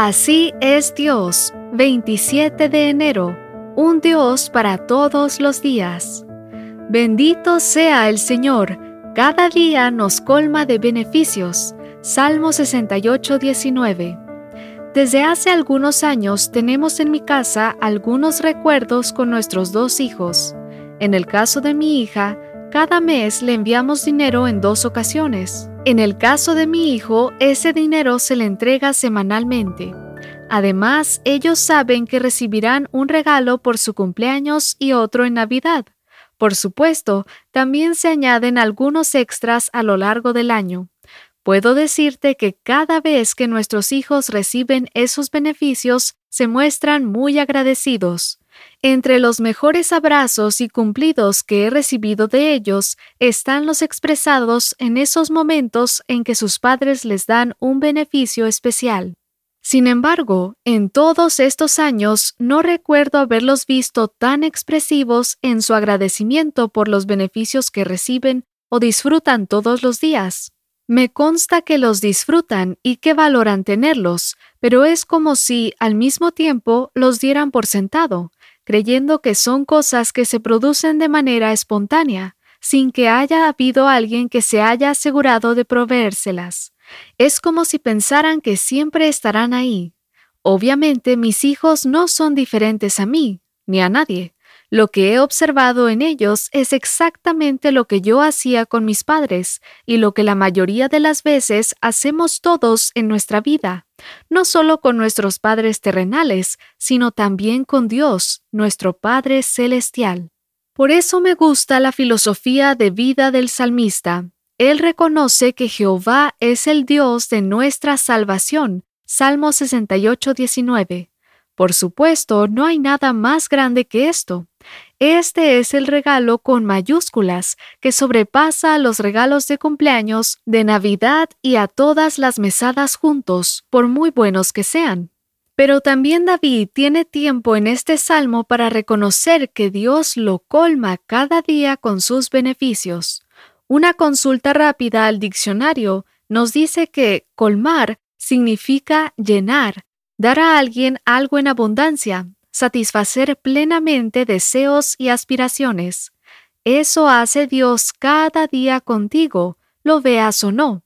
Así es Dios, 27 de enero, un Dios para todos los días. Bendito sea el Señor, cada día nos colma de beneficios. Salmo 68, 19. Desde hace algunos años tenemos en mi casa algunos recuerdos con nuestros dos hijos. En el caso de mi hija, cada mes le enviamos dinero en dos ocasiones. En el caso de mi hijo, ese dinero se le entrega semanalmente. Además, ellos saben que recibirán un regalo por su cumpleaños y otro en Navidad. Por supuesto, también se añaden algunos extras a lo largo del año. Puedo decirte que cada vez que nuestros hijos reciben esos beneficios, se muestran muy agradecidos. Entre los mejores abrazos y cumplidos que he recibido de ellos están los expresados en esos momentos en que sus padres les dan un beneficio especial. Sin embargo, en todos estos años no recuerdo haberlos visto tan expresivos en su agradecimiento por los beneficios que reciben o disfrutan todos los días. Me consta que los disfrutan y que valoran tenerlos, pero es como si al mismo tiempo los dieran por sentado, creyendo que son cosas que se producen de manera espontánea, sin que haya habido alguien que se haya asegurado de proveérselas. Es como si pensaran que siempre estarán ahí. Obviamente mis hijos no son diferentes a mí, ni a nadie. Lo que he observado en ellos es exactamente lo que yo hacía con mis padres y lo que la mayoría de las veces hacemos todos en nuestra vida, no solo con nuestros padres terrenales, sino también con Dios, nuestro Padre Celestial. Por eso me gusta la filosofía de vida del salmista. Él reconoce que Jehová es el Dios de nuestra salvación. Salmo 68, 19. Por supuesto, no hay nada más grande que esto. Este es el regalo con mayúsculas que sobrepasa a los regalos de cumpleaños, de Navidad y a todas las mesadas juntos, por muy buenos que sean. Pero también David tiene tiempo en este salmo para reconocer que Dios lo colma cada día con sus beneficios. Una consulta rápida al diccionario nos dice que colmar significa llenar, dar a alguien algo en abundancia, satisfacer plenamente deseos y aspiraciones. Eso hace Dios cada día contigo, lo veas o no.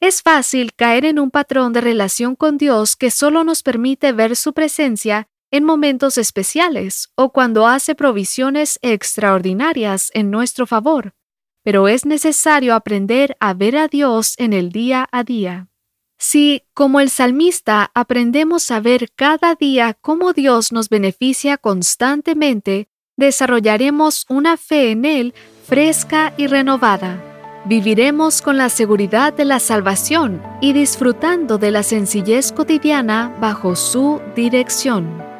Es fácil caer en un patrón de relación con Dios que solo nos permite ver su presencia en momentos especiales o cuando hace provisiones extraordinarias en nuestro favor, pero es necesario aprender a ver a Dios en el día a día. Si, como el salmista, aprendemos a ver cada día cómo Dios nos beneficia constantemente, desarrollaremos una fe en Él fresca y renovada. Viviremos con la seguridad de la salvación y disfrutando de la sencillez cotidiana bajo su dirección.